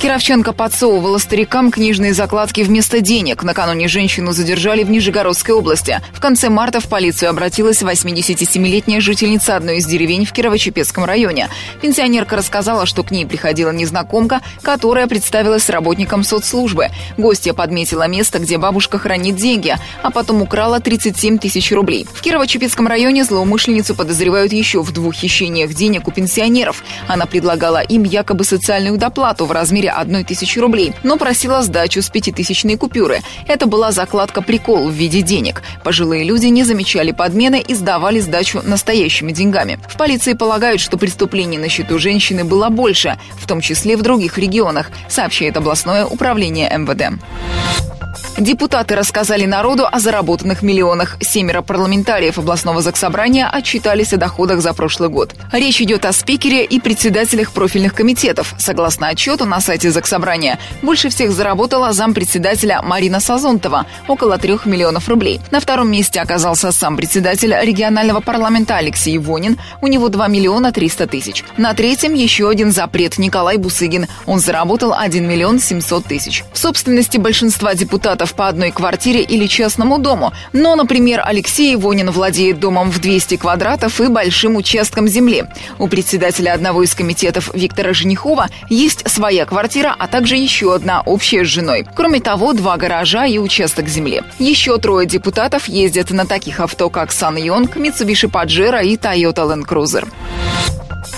Кировченко подсовывала старикам книжные закладки вместо денег. Накануне женщину задержали в Нижегородской области. В конце марта в полицию обратилась 87-летняя жительница одной из деревень в Кирово-Чепецком районе. Пенсионерка рассказала, что к ней приходила незнакомка, которая представилась работником соцслужбы. Гостья подметила место, где бабушка хранит деньги, а потом украла 37 тысяч рублей. В Кирово-Чепецком районе злоумышленницу подозревают еще в двух хищениях денег у пенсионеров. Она предлагала им якобы социальную доплату в размере одной тысячи рублей, но просила сдачу с пятитысячной купюры. Это была закладка «Прикол» в виде денег. Пожилые люди не замечали подмены и сдавали сдачу настоящими деньгами. В полиции полагают, что преступлений на счету женщины было больше, в том числе в других регионах, сообщает областное управление МВД. Депутаты рассказали народу о заработанных миллионах. Семеро парламентариев областного заксобрания отчитались о доходах за прошлый год. Речь идет о спикере и председателях профильных комитетов. Согласно отчету на сайте заксобрания, больше всех заработала зампредседателя Марина Сазонтова – около 3 миллионов рублей. На втором месте оказался сам председатель регионального парламента Алексей Вонин. У него 2 миллиона 300 тысяч. На третьем еще один запрет Николай Бусыгин. Он заработал 1 миллион 700 тысяч. В собственности большинства депутатов по одной квартире или частному дому. Но, например, Алексей Ивонин владеет домом в 200 квадратов и большим участком земли. У председателя одного из комитетов Виктора Женихова есть своя квартира, а также еще одна общая с женой. Кроме того, два гаража и участок земли. Еще трое депутатов ездят на таких авто, как Сан Йонг, Mitsubishi Pajero и Toyota Land Cruiser.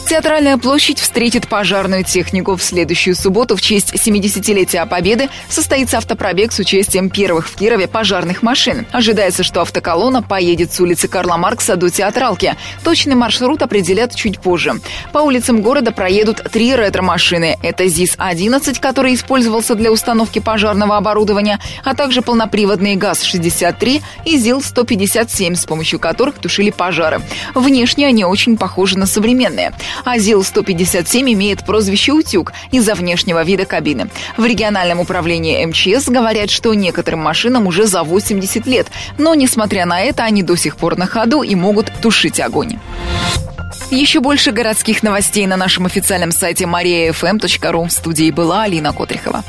Театральная площадь встретит пожарную технику. В следующую субботу в честь 70-летия Победы состоится автопробег с участием первых в Кирове пожарных машин. Ожидается, что автоколонна поедет с улицы Карла Маркса до Театралки. Точный маршрут определят чуть позже. По улицам города проедут три ретро-машины. Это ЗИС-11, который использовался для установки пожарного оборудования, а также полноприводный ГАЗ-63 и ЗИЛ-157, с помощью которых тушили пожары. Внешне они очень похожи на современные. А ЗИЛ-157 имеет прозвище «Утюг» из-за внешнего вида кабины. В региональном управлении МЧС говорят, что некоторым машинам уже за 80 лет, но, несмотря на это, они до сих пор на ходу и могут тушить огонь. Еще больше городских новостей на нашем официальном сайте mariafm.ru. В студии была Алина Котрихова.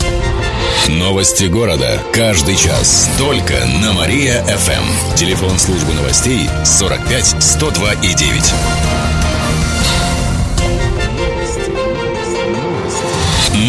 Новости города. Каждый час. Только на Мария-ФМ. Телефон службы новостей 45 102 и 9.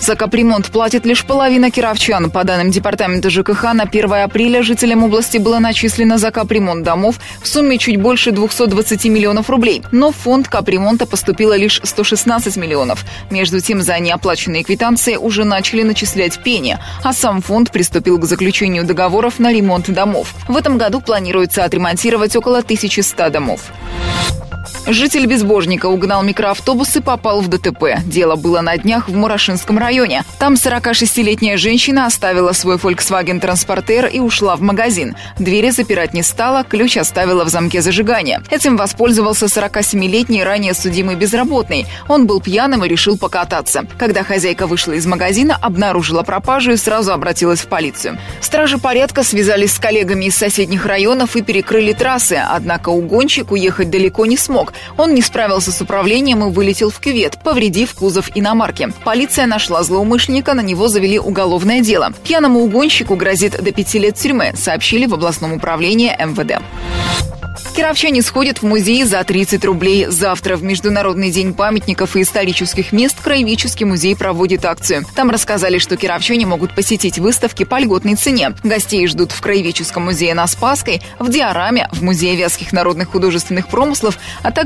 За капремонт платит лишь половина кировчан. По данным Департамента ЖКХ, на 1 апреля жителям области было начислено за капремонт домов в сумме чуть больше 220 миллионов рублей. Но в фонд капремонта поступило лишь 116 миллионов. Между тем, за неоплаченные квитанции уже начали начислять пени, а сам фонд приступил к заключению договоров на ремонт домов. В этом году планируется отремонтировать около 1100 домов. Житель Безбожника угнал микроавтобус и попал в ДТП. Дело было на днях в Мурашинском районе. Там 46-летняя женщина оставила свой Volkswagen Transporter и ушла в магазин. Двери запирать не стала, ключ оставила в замке зажигания. Этим воспользовался 47-летний ранее судимый безработный. Он был пьяным и решил покататься. Когда хозяйка вышла из магазина, обнаружила пропажу и сразу обратилась в полицию. Стражи порядка связались с коллегами из соседних районов и перекрыли трассы, однако угонщик уехать далеко не смог. Он не справился с управлением и вылетел в кювет, повредив кузов иномарки. Полиция нашла злоумышленника, на него завели уголовное дело. Пьяному угонщику грозит до пяти лет тюрьмы, сообщили в областном управлении МВД. Кировчане сходят в музей за 30 рублей. Завтра в Международный день памятников и исторических мест Краеведческий музей проводит акцию. Там рассказали, что кировчане могут посетить выставки по льготной цене. Гостей ждут в Краеведческом музее на Спасской, в Диораме, в Музее вязких народных художественных промыслов, а также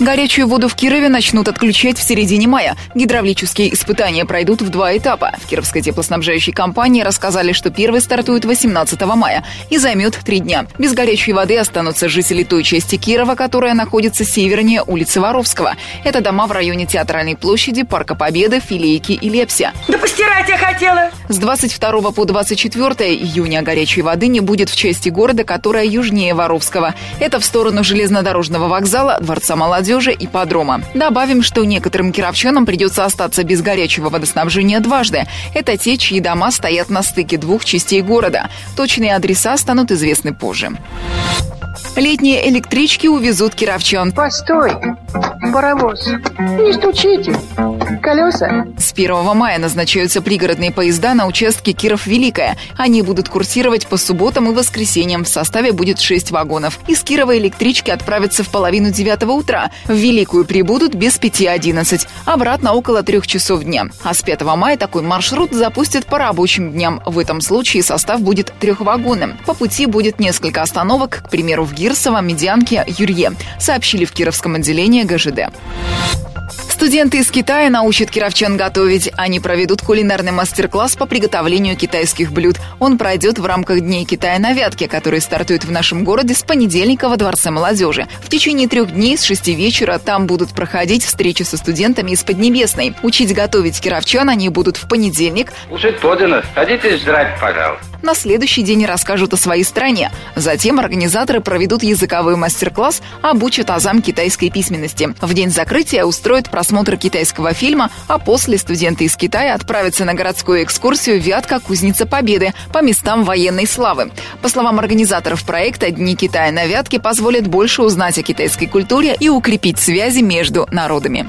Горячую воду в Кирове начнут отключать в середине мая. Гидравлические испытания пройдут в два этапа. В Кировской теплоснабжающей компании рассказали, что первый стартует 18 мая и займет три дня. Без горячей воды останутся жители той части Кирова, которая находится севернее улицы Воровского. Это дома в районе Театральной площади, Парка Победы, Филейки и Лепся. Да постирать я хотела! С 22 по 24 июня горячей воды не будет в части города, которая южнее Воровского. Это в сторону железнодорожного вокзала, Дворца молодежи молодежи и подрома. Добавим, что некоторым кировчанам придется остаться без горячего водоснабжения дважды. Это те, чьи дома стоят на стыке двух частей города. Точные адреса станут известны позже. Летние электрички увезут кировчан. Постой, паровоз, не стучите. Колеса. С 1 мая назначаются пригородные поезда на участке Киров-Великая. Они будут курсировать по субботам и воскресеньям. В составе будет 6 вагонов. Из Кирова электрички отправятся в половину девятого утра. В Великую прибудут без 5.11. Обратно около трех часов дня. А с 5 мая такой маршрут запустят по рабочим дням. В этом случае состав будет трехвагонным. По пути будет несколько остановок, к примеру, в Гирсово, Медянке, Юрье, сообщили в Кировском отделении ГЖД. Студенты из Китая научат кировчан готовить. Они проведут кулинарный мастер-класс по приготовлению китайских блюд. Он пройдет в рамках Дней Китая на Вятке, которые стартуют в нашем городе с понедельника во Дворце молодежи. В течение трех дней с шести вечера там будут проходить встречи со студентами из Поднебесной. Учить готовить кировчан они будут в понедельник. Кушать подано. Садитесь жрать, пожалуйста. На следующий день расскажут о своей стране. Затем организаторы проведут языковой мастер-класс, обучат азам китайской письменности. В день закрытия устроят просмотр китайского фильма, а после студенты из Китая отправятся на городскую экскурсию «Вятка. Кузница Победы» по местам военной славы. По словам организаторов проекта, Дни Китая на Вятке позволят больше узнать о китайской культуре и укрепить связи между народами.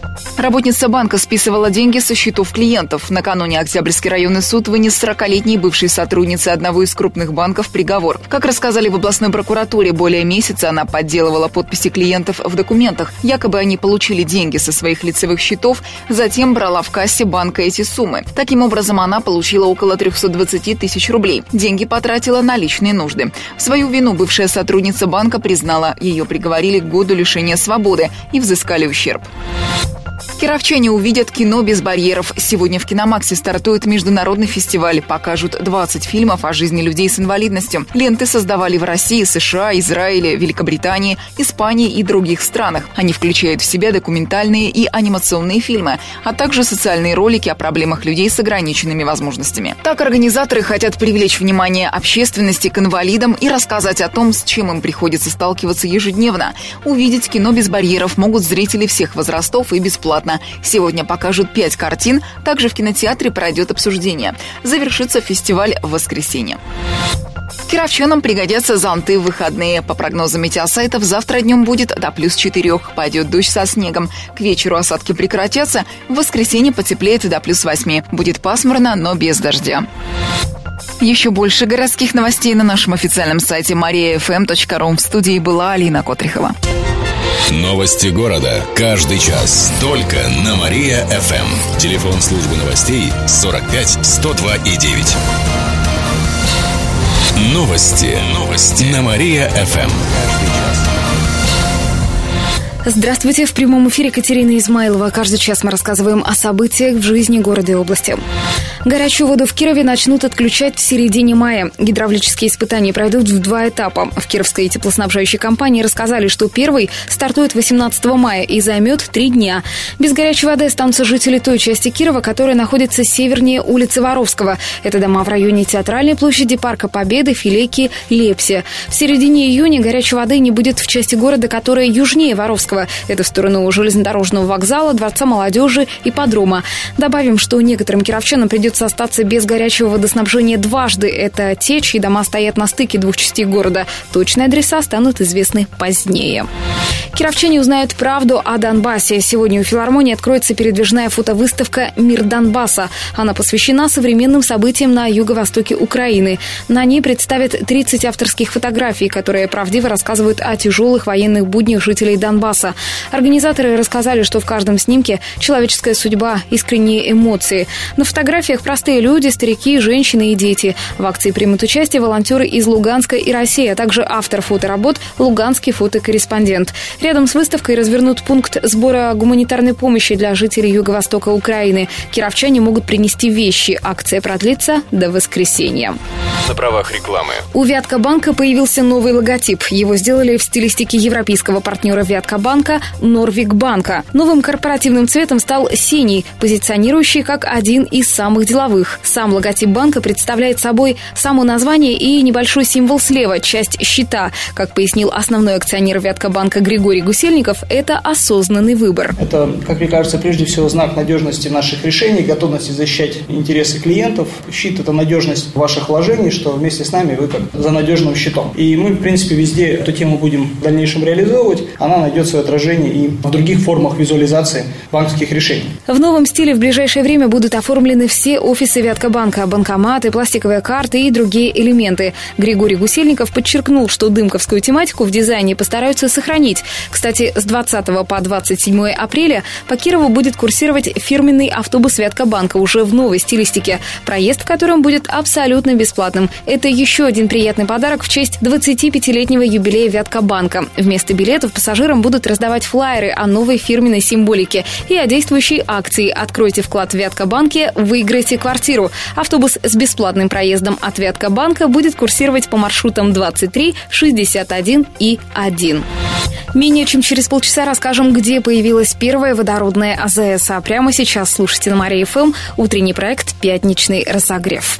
Работница банка списывала деньги со счетов клиентов. Накануне Октябрьский районный суд вынес 40-летней бывшей сотруднице одного из крупных банков приговор. Как рассказали в областной прокуратуре, более месяца она подделывала подписи клиентов в документах. Якобы они получили деньги со своих лицевых счетов, затем брала в кассе банка эти суммы. Таким образом, она получила около 320 тысяч рублей. Деньги потратила на личные нужды. В свою вину бывшая сотрудница банка признала, ее приговорили к году лишения свободы и взыскали ущерб. Кировчане увидят кино без барьеров. Сегодня в Киномаксе стартует международный фестиваль. Покажут 20 фильмов о жизни людей с инвалидностью. Ленты создавали в России, США, Израиле, Великобритании, Испании и других странах. Они включают в себя документальные и анимационные фильмы, а также социальные ролики о проблемах людей с ограниченными возможностями. Так организаторы хотят привлечь внимание общественности к инвалидам и рассказать о том, с чем им приходится сталкиваться ежедневно. Увидеть кино без барьеров могут зрители всех возрастов и бесплатно бесплатно. Сегодня покажут пять картин. Также в кинотеатре пройдет обсуждение. Завершится фестиваль в воскресенье. Кировчанам пригодятся зонты в выходные. По прогнозам метеосайтов, завтра днем будет до плюс 4. Пойдет дождь со снегом. К вечеру осадки прекратятся. В воскресенье потеплеет до плюс 8. Будет пасмурно, но без дождя. Еще больше городских новостей на нашем официальном сайте mariafm.ru. В студии была Алина Котрихова. Новости города. Каждый час. Только на Мария-ФМ. Телефон службы новостей 45 102 и 9. Новости. Новости. На Мария-ФМ. Здравствуйте, в прямом эфире Катерина Измайлова. Каждый час мы рассказываем о событиях в жизни города и области. Горячую воду в Кирове начнут отключать в середине мая. Гидравлические испытания пройдут в два этапа. В Кировской теплоснабжающей компании рассказали, что первый стартует 18 мая и займет три дня. Без горячей воды останутся жители той части Кирова, которая находится севернее улицы Воровского. Это дома в районе Театральной площади, Парка Победы, Филейки, Лепси. В середине июня горячей воды не будет в части города, которая южнее Воровского Покровского. Это в сторону железнодорожного вокзала, Дворца молодежи и подрома. Добавим, что некоторым кировчанам придется остаться без горячего водоснабжения дважды. Это те, чьи дома стоят на стыке двух частей города. Точные адреса станут известны позднее. Кировчане узнают правду о Донбассе. Сегодня у филармонии откроется передвижная фотовыставка «Мир Донбасса». Она посвящена современным событиям на юго-востоке Украины. На ней представят 30 авторских фотографий, которые правдиво рассказывают о тяжелых военных буднях жителей Донбасса Донбасса. Организаторы рассказали, что в каждом снимке человеческая судьба, искренние эмоции. На фотографиях простые люди, старики, женщины и дети. В акции примут участие волонтеры из Луганска и России, а также автор фоторабот «Луганский фотокорреспондент». Рядом с выставкой развернут пункт сбора гуманитарной помощи для жителей Юго-Востока Украины. Кировчане могут принести вещи. Акция продлится до воскресенья. На правах рекламы. У Вяткобанка появился новый логотип. Его сделали в стилистике европейского партнера Вяткобанка банка Норвик банка. Новым корпоративным цветом стал синий, позиционирующий как один из самых деловых. Сам логотип банка представляет собой само название и небольшой символ слева, часть щита. Как пояснил основной акционер Вяткобанка Григорий Гусельников, это осознанный выбор. Это, как мне кажется, прежде всего знак надежности наших решений, готовности защищать интересы клиентов. Щит – это надежность ваших вложений, что вместе с нами вы как за надежным щитом. И мы, в принципе, везде эту тему будем в дальнейшем реализовывать. Она найдет свое отражение и в других формах визуализации банковских решений. В новом стиле в ближайшее время будут оформлены все офисы Вяткобанка, банкоматы, пластиковые карты и другие элементы. Григорий Гусельников подчеркнул, что дымковскую тематику в дизайне постараются сохранить. Кстати, с 20 по 27 апреля по Кирову будет курсировать фирменный автобус Вяткобанка уже в новой стилистике, проезд в котором будет абсолютно бесплатным. Это еще один приятный подарок в честь 25-летнего юбилея Вяткобанка. Вместо билетов пассажирам будут раздавать флайеры о новой фирменной символике и о действующей акции «Откройте вклад в Вяткобанке, выиграйте квартиру». Автобус с бесплатным проездом от Вяткобанка будет курсировать по маршрутам 23, 61 и 1. Менее чем через полчаса расскажем, где появилась первая водородная АЗС. А прямо сейчас слушайте на Мария ФМ утренний проект «Пятничный разогрев».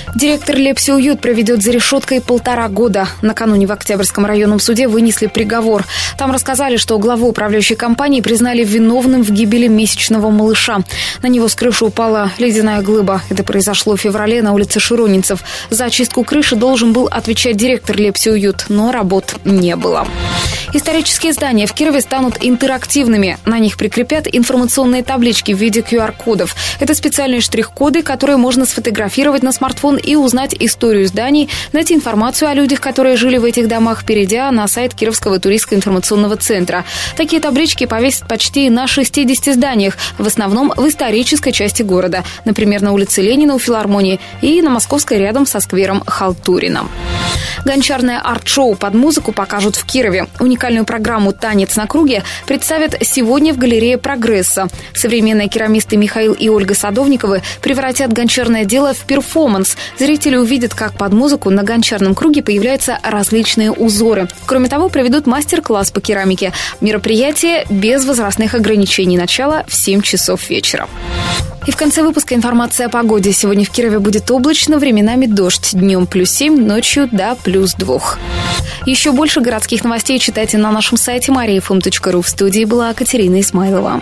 Директор Лепси Уют проведет за решеткой полтора года. Накануне в Октябрьском районном суде вынесли приговор. Там рассказали, что главу управляющей компании признали виновным в гибели месячного малыша. На него с крыши упала ледяная глыба. Это произошло в феврале на улице Широнинцев. За очистку крыши должен был отвечать директор Лепси Уют, но работ не было. Исторические здания в Кирове станут интерактивными. На них прикрепят информационные таблички в виде QR-кодов. Это специальные штрих-коды, которые можно сфотографировать на смартфон и узнать историю зданий, найти информацию о людях, которые жили в этих домах, перейдя на сайт Кировского туристско-информационного центра. Такие таблички повесят почти на 60 зданиях, в основном в исторической части города. Например, на улице Ленина у филармонии и на Московской рядом со сквером Халтурина. Гончарное арт-шоу под музыку покажут в Кирове. Уникальную программу «Танец на круге» представят сегодня в галерее «Прогресса». Современные керамисты Михаил и Ольга Садовниковы превратят гончарное дело в перформанс. Зрители увидят, как под музыку на гончарном круге появляются различные узоры. Кроме того, проведут мастер-класс по керамике. Мероприятие без возрастных ограничений. Начало в 7 часов вечера. И в конце выпуска информация о погоде. Сегодня в Кирове будет облачно, временами дождь. Днем плюс 7, ночью до плюс 2. Еще больше городских новостей читайте на нашем сайте mariafm.ru. В студии была Катерина Исмайлова.